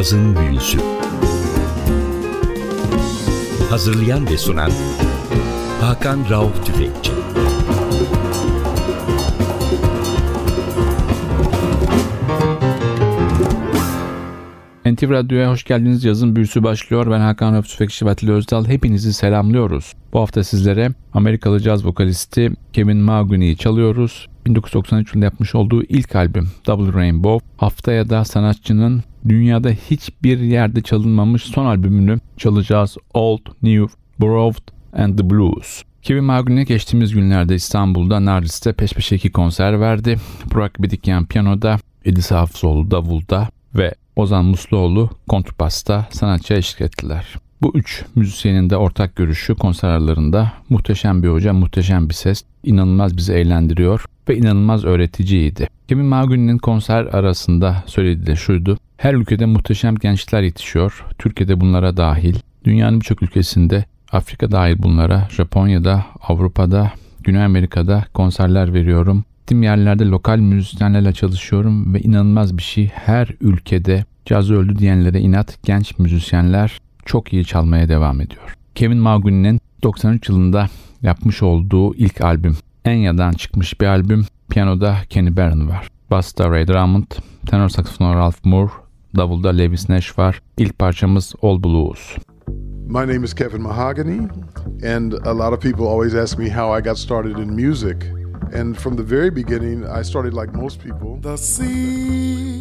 Cazın Büyüsü Hazırlayan ve sunan Hakan Rauf Tüfekçi NTV Radyo'ya hoş geldiniz. Yazın büyüsü başlıyor. Ben Hakan Rauf Tüfekçi ve Atilla Özdal. Hepinizi selamlıyoruz. Bu hafta sizlere Amerikalı caz vokalisti Kevin Mahoney'i çalıyoruz. 1993 yılında yapmış olduğu ilk albüm Double Rainbow haftaya da sanatçının dünyada hiçbir yerde çalınmamış son albümünü çalacağız Old, New, Borrowed and the Blues. Kevin Mahoney geçtiğimiz günlerde İstanbul'da Nardis'te peş peşe iki konser verdi. Burak Bidikyan piyanoda, Edis Hafızoğlu davulda ve Ozan Musluoğlu kontrbasta sanatçıya eşlik ettiler. Bu üç müzisyenin de ortak görüşü konser aralarında muhteşem bir hoca, muhteşem bir ses, inanılmaz bizi eğlendiriyor ve inanılmaz öğreticiydi. Kevin Mahoney'nin konser arasında söylediği de şuydu. Her ülkede muhteşem gençler yetişiyor. Türkiye'de bunlara dahil. Dünyanın birçok ülkesinde Afrika dahil bunlara, Japonya'da, Avrupa'da, Güney Amerika'da konserler veriyorum. Gittiğim yerlerde lokal müzisyenlerle çalışıyorum ve inanılmaz bir şey. Her ülkede caz öldü diyenlere inat genç müzisyenler çok iyi çalmaya devam ediyor. Kevin Mahoney'nin 93 yılında yapmış olduğu ilk albüm. Enya'dan çıkmış bir albüm. Piyanoda Kenny Barron var. Bass'ta Ray Drummond, tenor saksafon Ralph Moore, davulda Levis Nash var. İlk parçamız All Blues. My name is Kevin Mahogany, and a lot of people always ask me how I got started in music. And from the very beginning, I started like most people. The sea,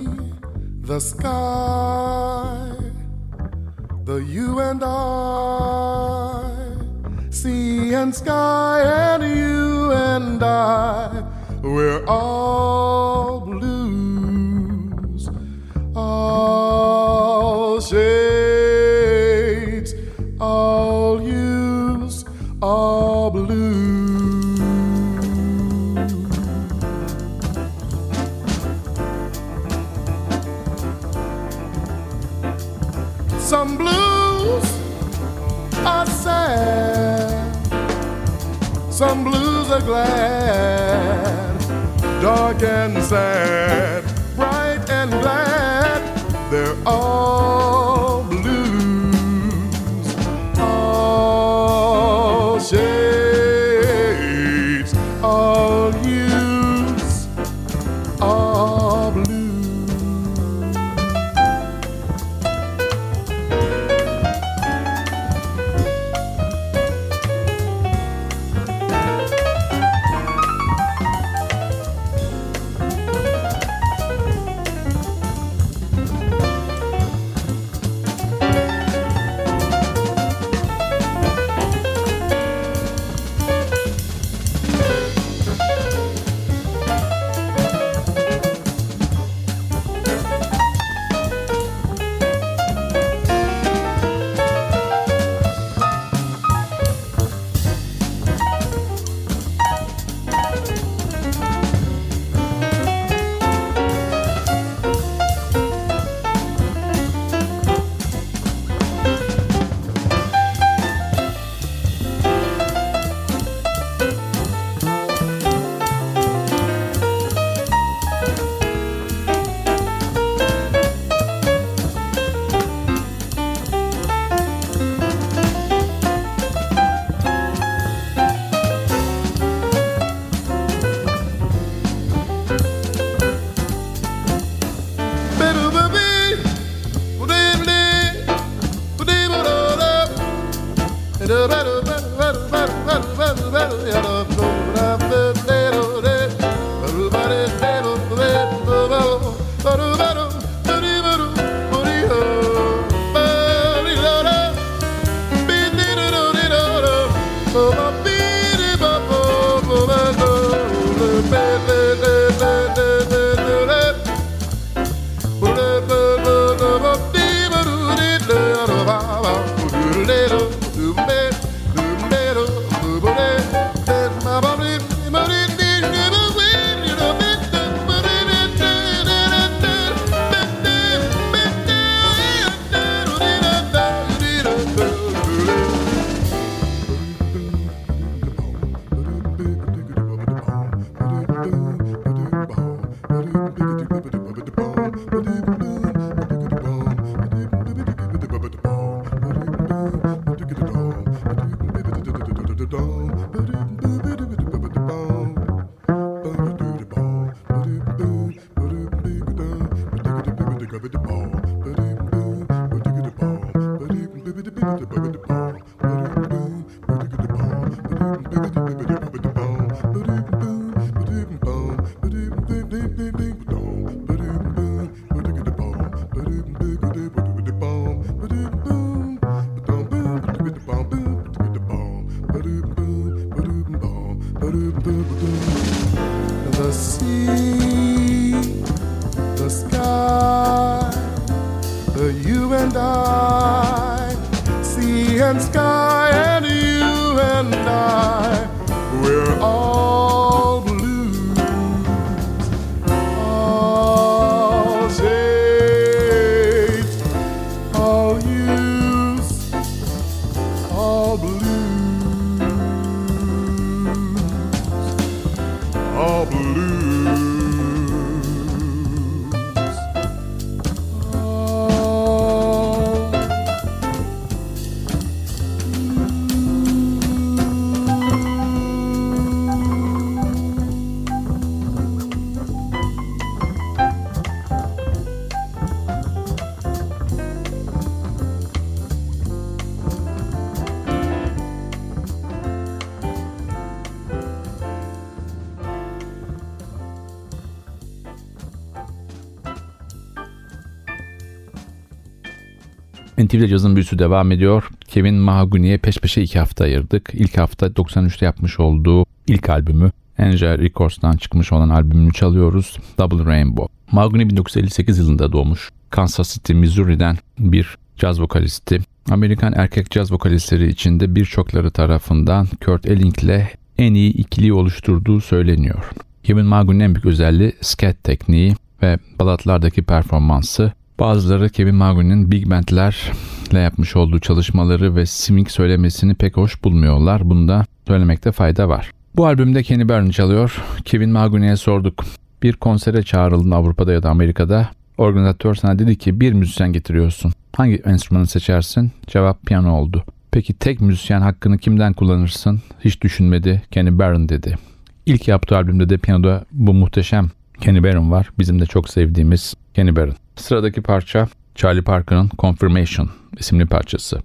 the sky, the you and I, sea and sky, and you and I, we're all blues, all shades, all hues, all blues. Some blues are sad, some blues are glad, dark and sad, sea and sky, and you and I, we're all. NTV'de cazın büyüsü devam ediyor. Kevin Mahaguni'ye peş peşe iki hafta ayırdık. İlk hafta 93'te yapmış olduğu ilk albümü Angel Records'tan çıkmış olan albümünü çalıyoruz. Double Rainbow. Mahaguni 1958 yılında doğmuş. Kansas City, Missouri'den bir caz vokalisti. Amerikan erkek caz vokalistleri içinde birçokları tarafından Kurt Elling'le en iyi ikiliyi oluşturduğu söyleniyor. Kevin Mahaguni'nin en büyük özelliği scat tekniği ve balatlardaki performansı. Bazıları Kevin Mahaguni'nin big bandlerle yapmış olduğu çalışmaları ve swing söylemesini pek hoş bulmuyorlar. Bunda söylemekte fayda var. Bu albümde Kenny Barron çalıyor. Kevin Mahaguni'ye sorduk. Bir konsere çağrıldın Avrupa'da ya da Amerika'da. Organizatör sana dedi ki bir müzisyen getiriyorsun. Hangi enstrümanı seçersin? Cevap piyano oldu. Peki tek müzisyen hakkını kimden kullanırsın? Hiç düşünmedi. Kenny Barron dedi. İlk yaptığı albümde de piyanoda bu muhteşem Kenny Barron var. Bizim de çok sevdiğimiz Kenny Barron. Sıradaki parça Charlie Parker'ın Confirmation isimli parçası.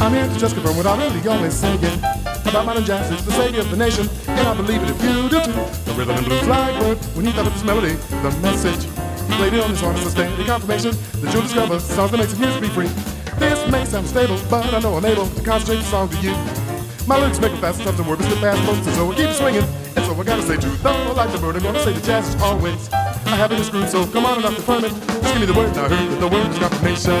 I'm here to just confirm what I really always say about modern jazz. It's the savior of the nation, and I believe it if you do too. The rhythm and blues like word when he thought of this melody, the message. He played it on his horn as a confirmation that you'll discover songs that makes music be free. This may sound stable, but I know I'm able to concentrate the song to you. My lyrics make it fast, tough to work, but still fast folks, and so I keep it swinging. And so I gotta say true, though I like the bird, I'm gonna say the jazz is always I have it in screwed, so come on and I'll confirm it. Just give me the word, and I heard that the word is confirmation.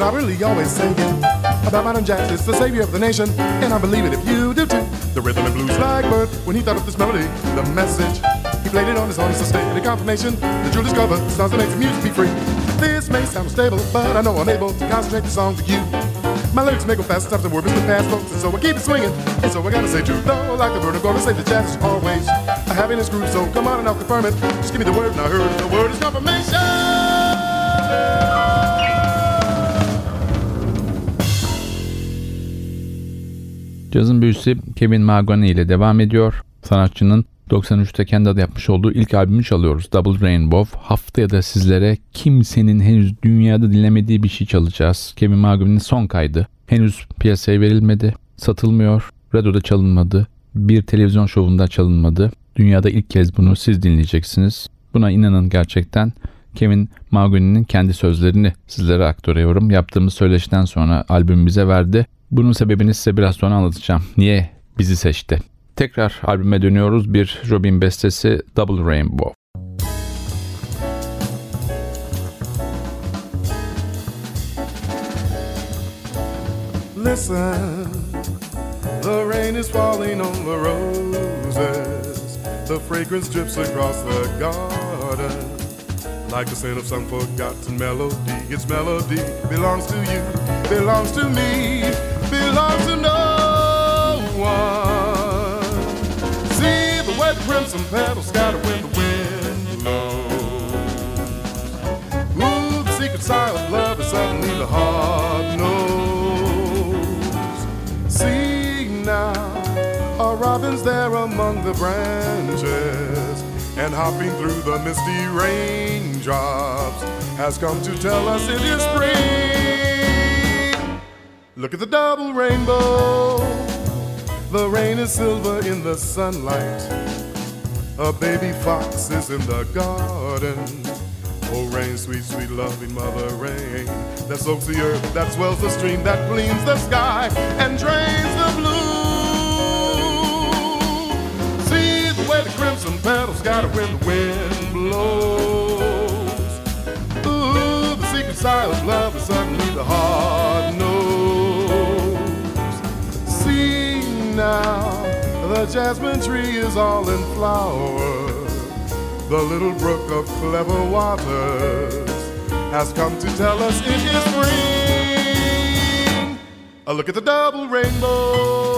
what I really always say about modern jazz. It's the savior of the nation, and I believe it if you do too. The rhythm and blues like bird when he thought of this melody, the message. He played it on his own as a confirmation that you'll discover sounds that makes the music be free. This may sound stable, but I know I'm able to concentrate the song to you. My lyrics make go fast, stop the word, the past folks, and so I keep it swinging. And so I gotta say true, though, like the bird, I'm gonna say the jazz is always a happiness groove. So come on and I'll confirm it. Just give me the word, and I heard the word is confirmation. Cazın büyüsü Kevin Mahogany ile devam ediyor. Sanatçının 93'te kendi adı yapmış olduğu ilk albümü çalıyoruz. Double Rainbow. Haftaya da sizlere kimsenin henüz dünyada dinlemediği bir şey çalacağız. Kevin Mahogany'nin son kaydı. Henüz piyasaya verilmedi. Satılmıyor. Radyoda çalınmadı. Bir televizyon şovunda çalınmadı. Dünyada ilk kez bunu siz dinleyeceksiniz. Buna inanın gerçekten. Kevin Mahogany'nin kendi sözlerini sizlere aktarıyorum. Yaptığımız söyleşiden sonra albüm bize verdi. Bunun sebebini size biraz sonra anlatacağım. Niye bizi seçti? Tekrar albüme dönüyoruz. Bir Robin bestesi Double Rainbow. Listen, the rain is falling on the roses. The fragrance drips across the garden. Like the scent of some forgotten melody. Its melody belongs to you, belongs to me, belongs to no one. See the wet crimson petals scatter when the wind blows. Ooh, the secret sigh of love is suddenly the heart knows. See now, a robin's there among the branches and hopping through the misty raindrops has come to tell us it is spring. Look at the double rainbow. The rain is silver in the sunlight. A baby fox is in the garden. Oh, rain, sweet, sweet, loving mother rain that soaks the earth, that swells the stream, that cleans the sky and drains the blue. See the way the crimson petals scatter when the wind blows. Ooh, the secret sigh of love is suddenly the heart jasmine tree is all in flower. The little brook of clever waters has come to tell us it is spring. A look at the double rainbow.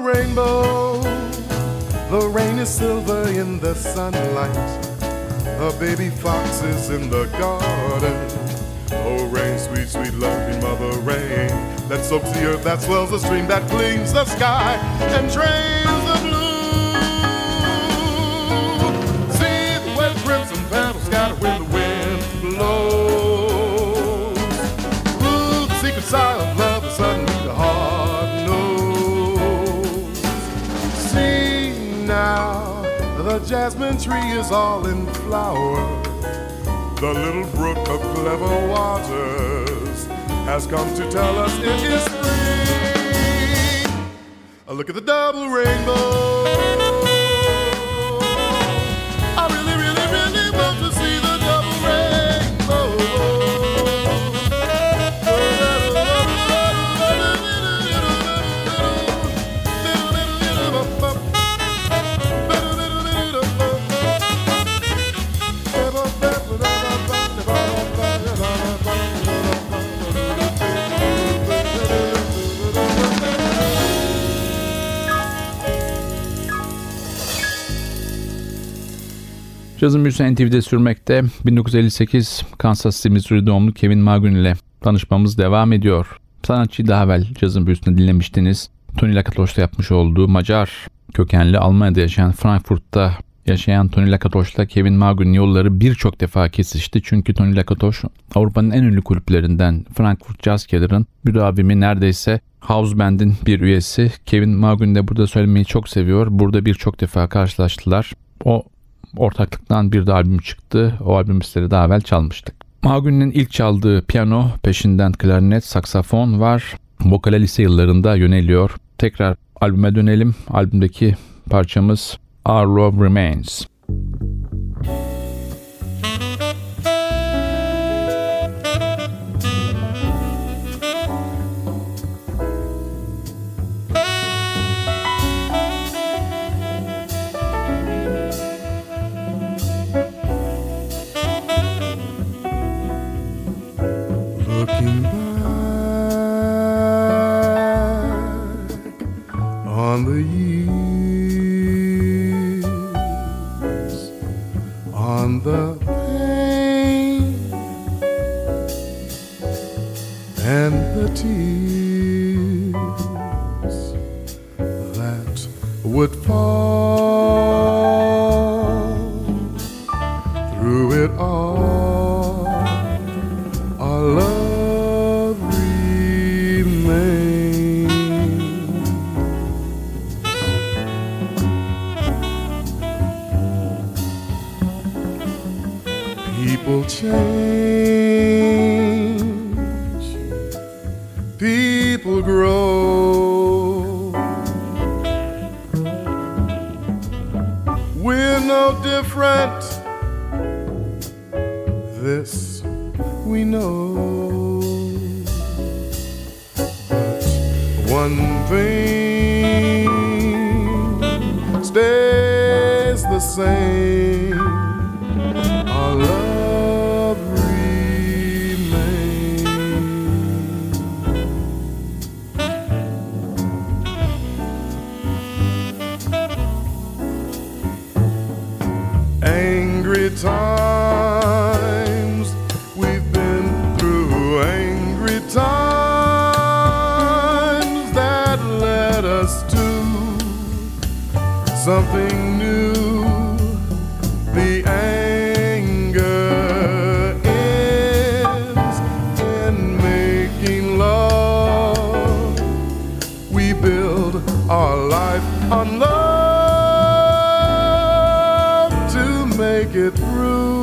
The rainbow. The rain is silver in the sunlight. A baby fox is in the garden. Oh, rain, sweet, sweet, loving mother rain that soaks the earth, that swells the stream, that cleans the sky and drains jasmine tree is all in flower. The little brook of clever waters has come to tell us it is spring. A look at the double rainbow. Cazın büyüsü NTV'de sürmekte. 1958 Kansas City, Missouri doğumlu Kevin Magun ile tanışmamız devam ediyor. Sanatçıyı daha evvel cazın büyüsünde dinlemiştiniz. Tony Lakatoş'ta yapmış olduğu Macar kökenli Almanya'da yaşayan Frankfurt'ta yaşayan Tony Lakatoş'la Kevin Magun'un yolları birçok defa kesişti. Çünkü Tony Lakatoş Avrupa'nın en ünlü kulüplerinden Frankfurt Jazz Keller'ın müdavimi neredeyse House Band'in bir üyesi. Kevin Magun de burada söylemeyi çok seviyor. Burada birçok defa karşılaştılar. O Ortaklıktan bir de albüm çıktı. O albüm sizlere daha evvel çalmıştık. Magun'un ilk çaldığı piyano, peşinden klarnet, saksafon var. Vokale lise yıllarında yöneliyor. Tekrar albüme dönelim. Albümdeki parçamız Our Love Remains. will change, people grow. our life on love to make it through.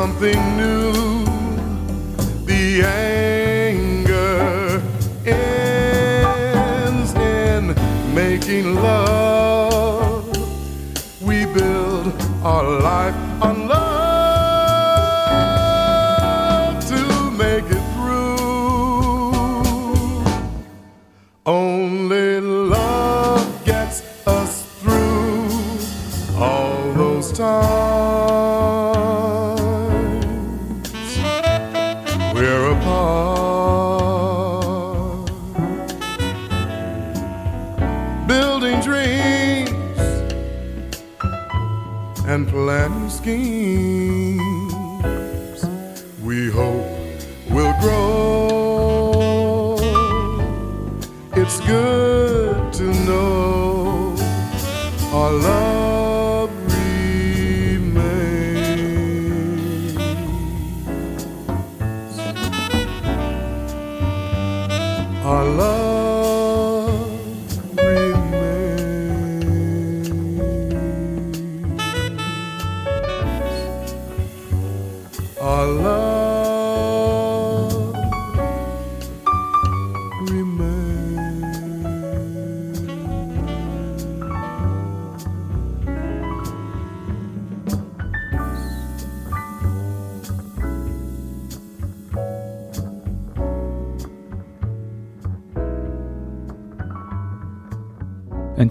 something new. The anger ends in making love. We build our Our love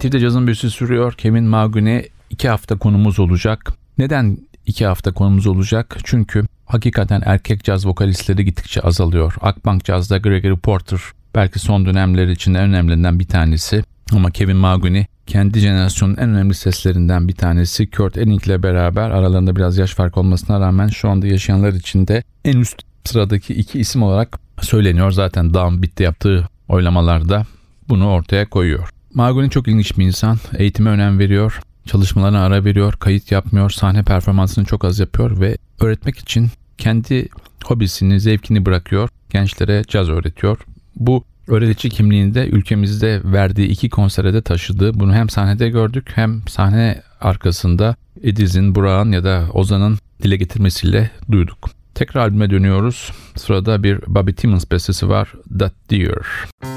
NTV'de cazın büyüsü sürüyor. Kevin Magune iki hafta konumuz olacak. Neden iki hafta konumuz olacak? Çünkü hakikaten erkek caz vokalistleri gittikçe azalıyor. Akbank Caz'da Gregory Porter belki son dönemler için en önemlilerinden bir tanesi. Ama Kevin Maguni kendi jenerasyonun en önemli seslerinden bir tanesi. Kurt Elling ile beraber aralarında biraz yaş fark olmasına rağmen şu anda yaşayanlar içinde en üst sıradaki iki isim olarak söyleniyor. Zaten Downbeat'te yaptığı oylamalarda bunu ortaya koyuyor. Margoni çok ilginç bir insan. Eğitime önem veriyor. Çalışmalarına ara veriyor. Kayıt yapmıyor. Sahne performansını çok az yapıyor ve öğretmek için kendi hobisini, zevkini bırakıyor. Gençlere caz öğretiyor. Bu öğretici kimliğini de ülkemizde verdiği iki konsere de taşıdı. Bunu hem sahnede gördük hem sahne arkasında Ediz'in, Burak'ın ya da Ozan'ın dile getirmesiyle duyduk. Tekrar albüme dönüyoruz. Sırada bir Bobby Timmons bestesi var. That Deer. Hey,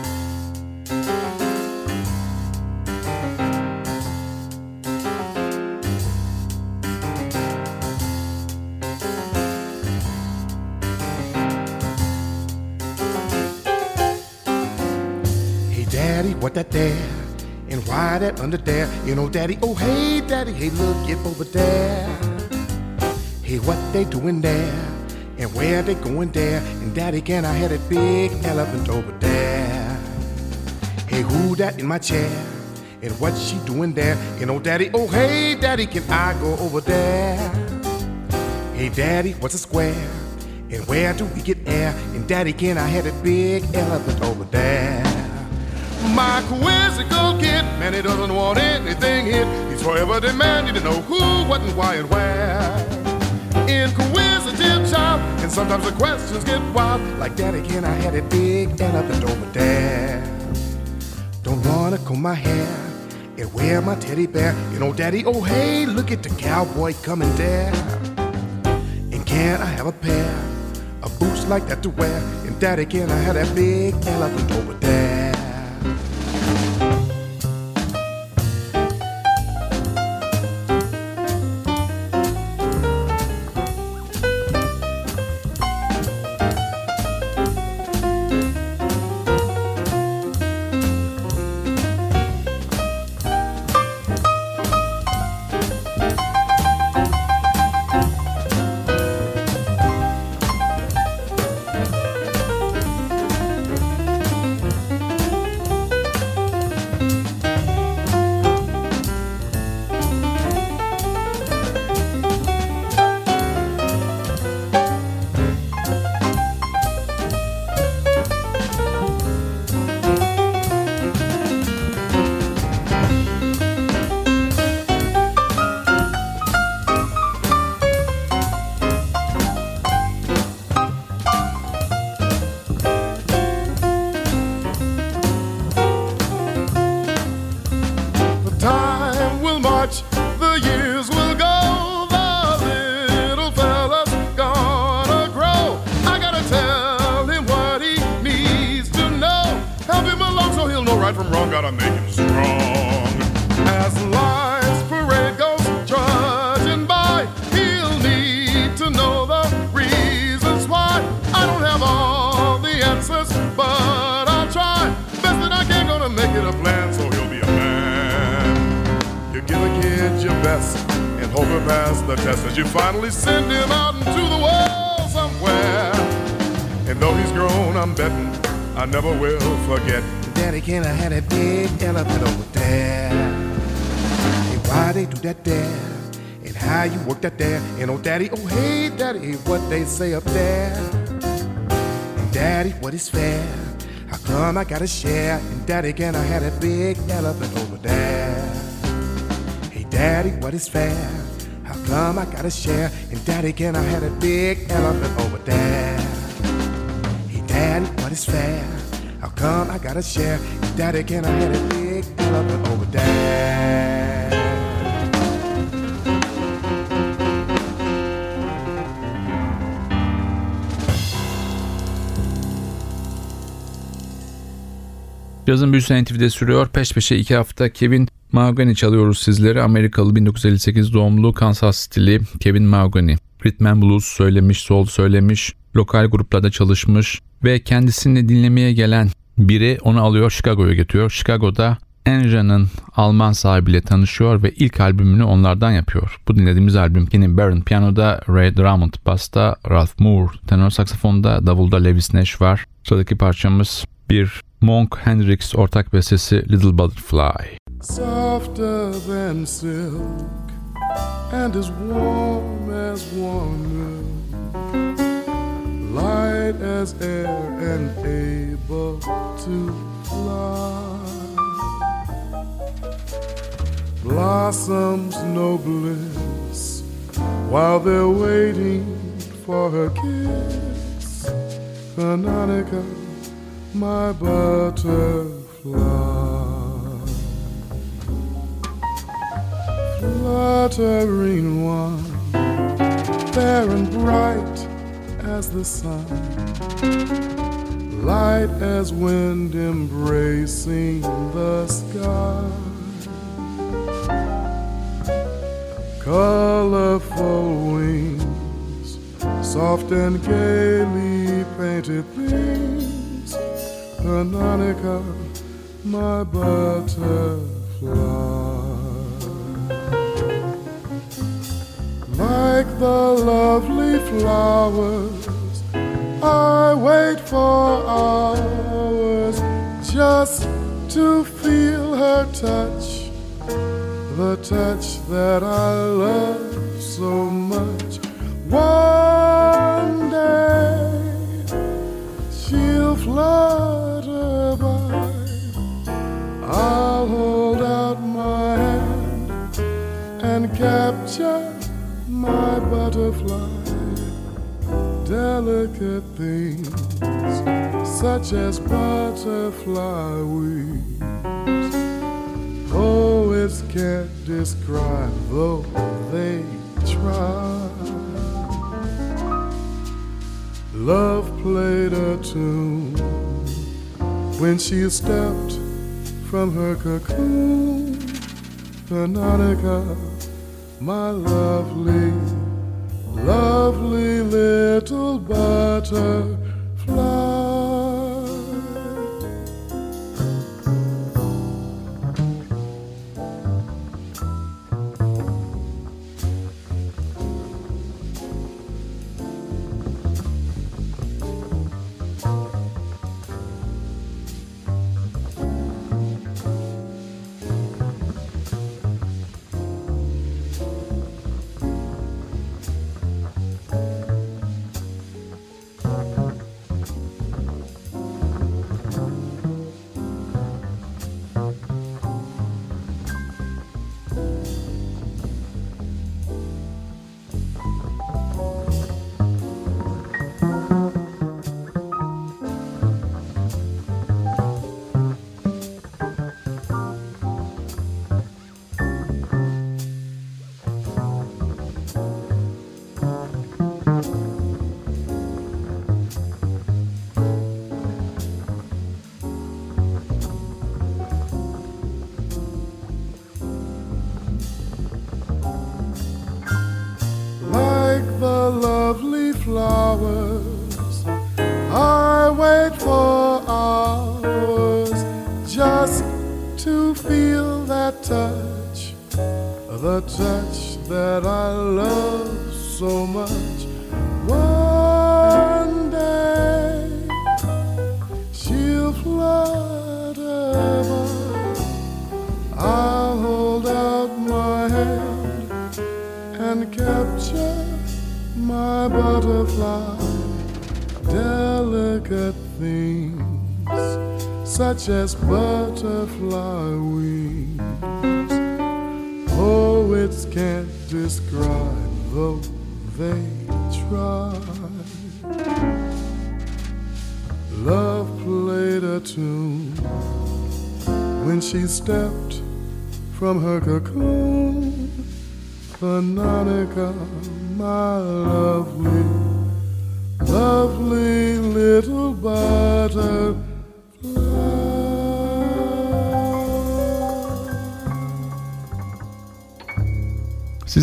what that there? And why that under there? You know, Daddy, oh, hey, Daddy, hey, look it over there. Hey, what they doing there? And where they going there? And Daddy, can I have that big elephant over there? Hey, who that in my chair? And what she doing there? You know, Daddy, oh, hey, Daddy, can I go over there? Hey, Daddy, what's a square? And where do we get air? And Daddy, can I have that big elephant over there? My quizzical kid, man, he doesn't want anything hid. He's forever demanding to know who, what, and why, and where. Inquisitive child, and sometimes the questions get wild. Like, Daddy, can I have that big and elephant over there? Don't wanna comb my hair and wear my teddy bear. You know, Daddy, oh hey, look at the cowboy coming there. And can I have a pair of boots like that to wear? And Daddy, can I have that big elephant over there? Say up there. Daddy, what is fair? How come I gotta share? And daddy, can I have a big elephant over there? Hey, daddy, what is fair? How come I gotta share? And daddy, can I have a big elephant over there? Hey, daddy, what is fair? How come I gotta share? And daddy, can I have a big elephant over there? Cazın büyüsü NTV'de sürüyor. Peş peşe iki hafta Kevin Mahogany çalıyoruz sizlere. Amerikalı 1958 doğumlu Kansas stili Kevin Mahogany. Rhythm Blues söylemiş, soul söylemiş, lokal gruplarda çalışmış ve kendisini dinlemeye gelen biri onu alıyor Chicago'ya getiriyor. Chicago'da Enja'nın Alman sahibiyle tanışıyor ve ilk albümünü onlardan yapıyor. Bu dinlediğimiz albüm Kenny Barron piyanoda, Ray Drummond basta, Ralph Moore tenor saksafonda, davulda Lewis Nash var. Sıradaki parçamız bir Monk Hendrix ortak bestesi Little Butterfly. Softer than silk and as warm as warm light as air and able to fly. Blossoms no bliss while they're waiting for her kiss. Canonica my butterfly. Fluttering one, fair and bright as the sun, light as wind embracing the sky. Colorful wings, soft and gaily painted things Pannonica, my butterfly. Like the lovely flowers, I wait for hours just to feel her touch, the touch that I love so much. One Delicate things such as butterfly wings. Oh, Poets can't describe, though they try. Love played a tune when she stepped from her cocoon. Pannonica, my lovely, lovely little butterfly. touch that I love so much. One day she'll flutter by. I'll hold out my hand and capture my butterfly. Delicate things such as butterfly wings. Poets can't describe, though they try. Love played a tune when she stepped from her cocoon. Pannonica, my lovely, lovely little butterfly.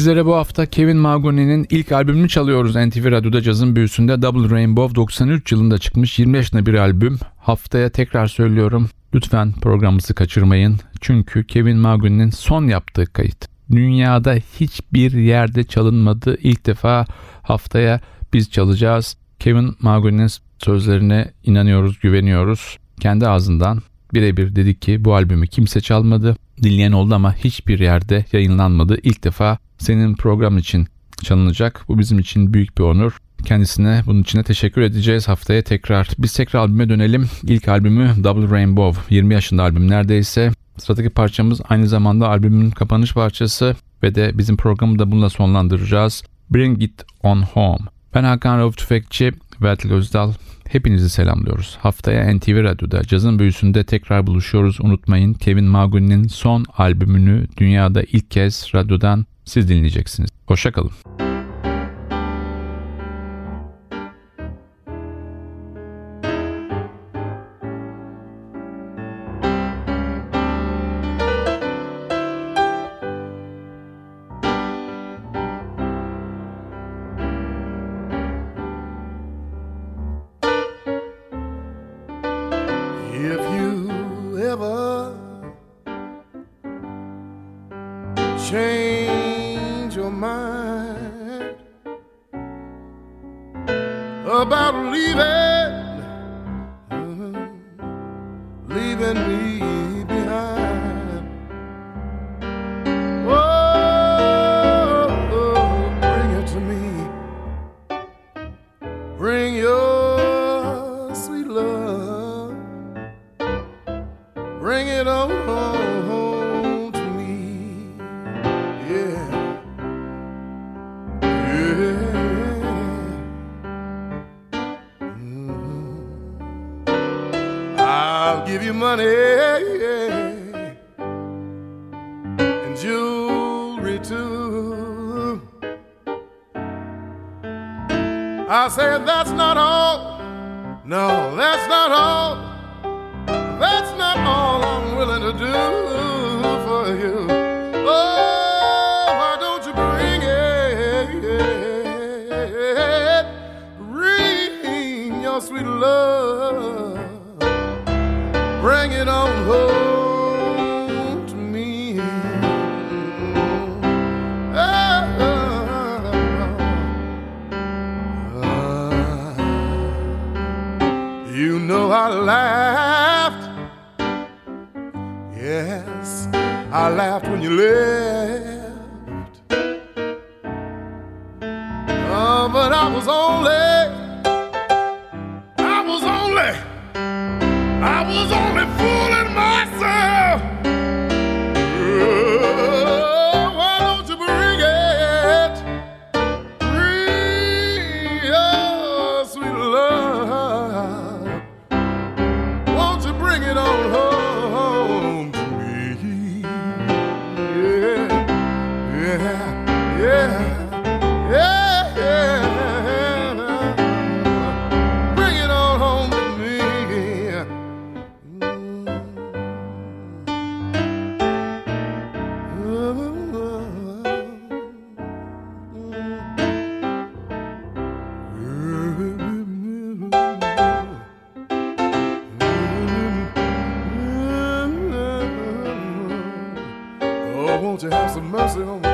Sizlere bu hafta Kevin Mahoney'nin ilk albümünü çalıyoruz NTV Radyo'da cazın büyüsünde Double Rainbow 93 yılında çıkmış 20 yaşında bir albüm. Haftaya tekrar söylüyorum lütfen programımızı kaçırmayın. Çünkü Kevin Mahoney'nin son yaptığı kayıt. Dünyada hiçbir yerde çalınmadı. İlk defa haftaya biz çalacağız. Kevin Mahoney'nin sözlerine inanıyoruz, güveniyoruz. Kendi ağzından birebir dedik ki bu albümü kimse çalmadı. Dinleyen oldu ama hiçbir yerde yayınlanmadı. İlk defa senin program için çalınacak. Bu bizim için büyük bir onur. Kendisine bunun için de teşekkür edeceğiz. Haftaya tekrar biz tekrar albüme dönelim. İlk albümü Double Rainbow. 20 yaşında albüm neredeyse. Sıradaki parçamız aynı zamanda albümün kapanış parçası ve de bizim programı da bununla sonlandıracağız. Bring It On Home. Ben Hakan Rauf Tüfekçi ve Atil Özdal. Hepinizi selamlıyoruz. Haftaya NTV Radyo'da cazın büyüsünde tekrar buluşuyoruz. Unutmayın Kevin Mahoney'nin son albümünü dünyada ilk kez radyodan siz dinleyeceksiniz. Hoşçakalın. I laughed. Yes, I laughed when you left. Oh, but I was only, won't you have some mercy on me,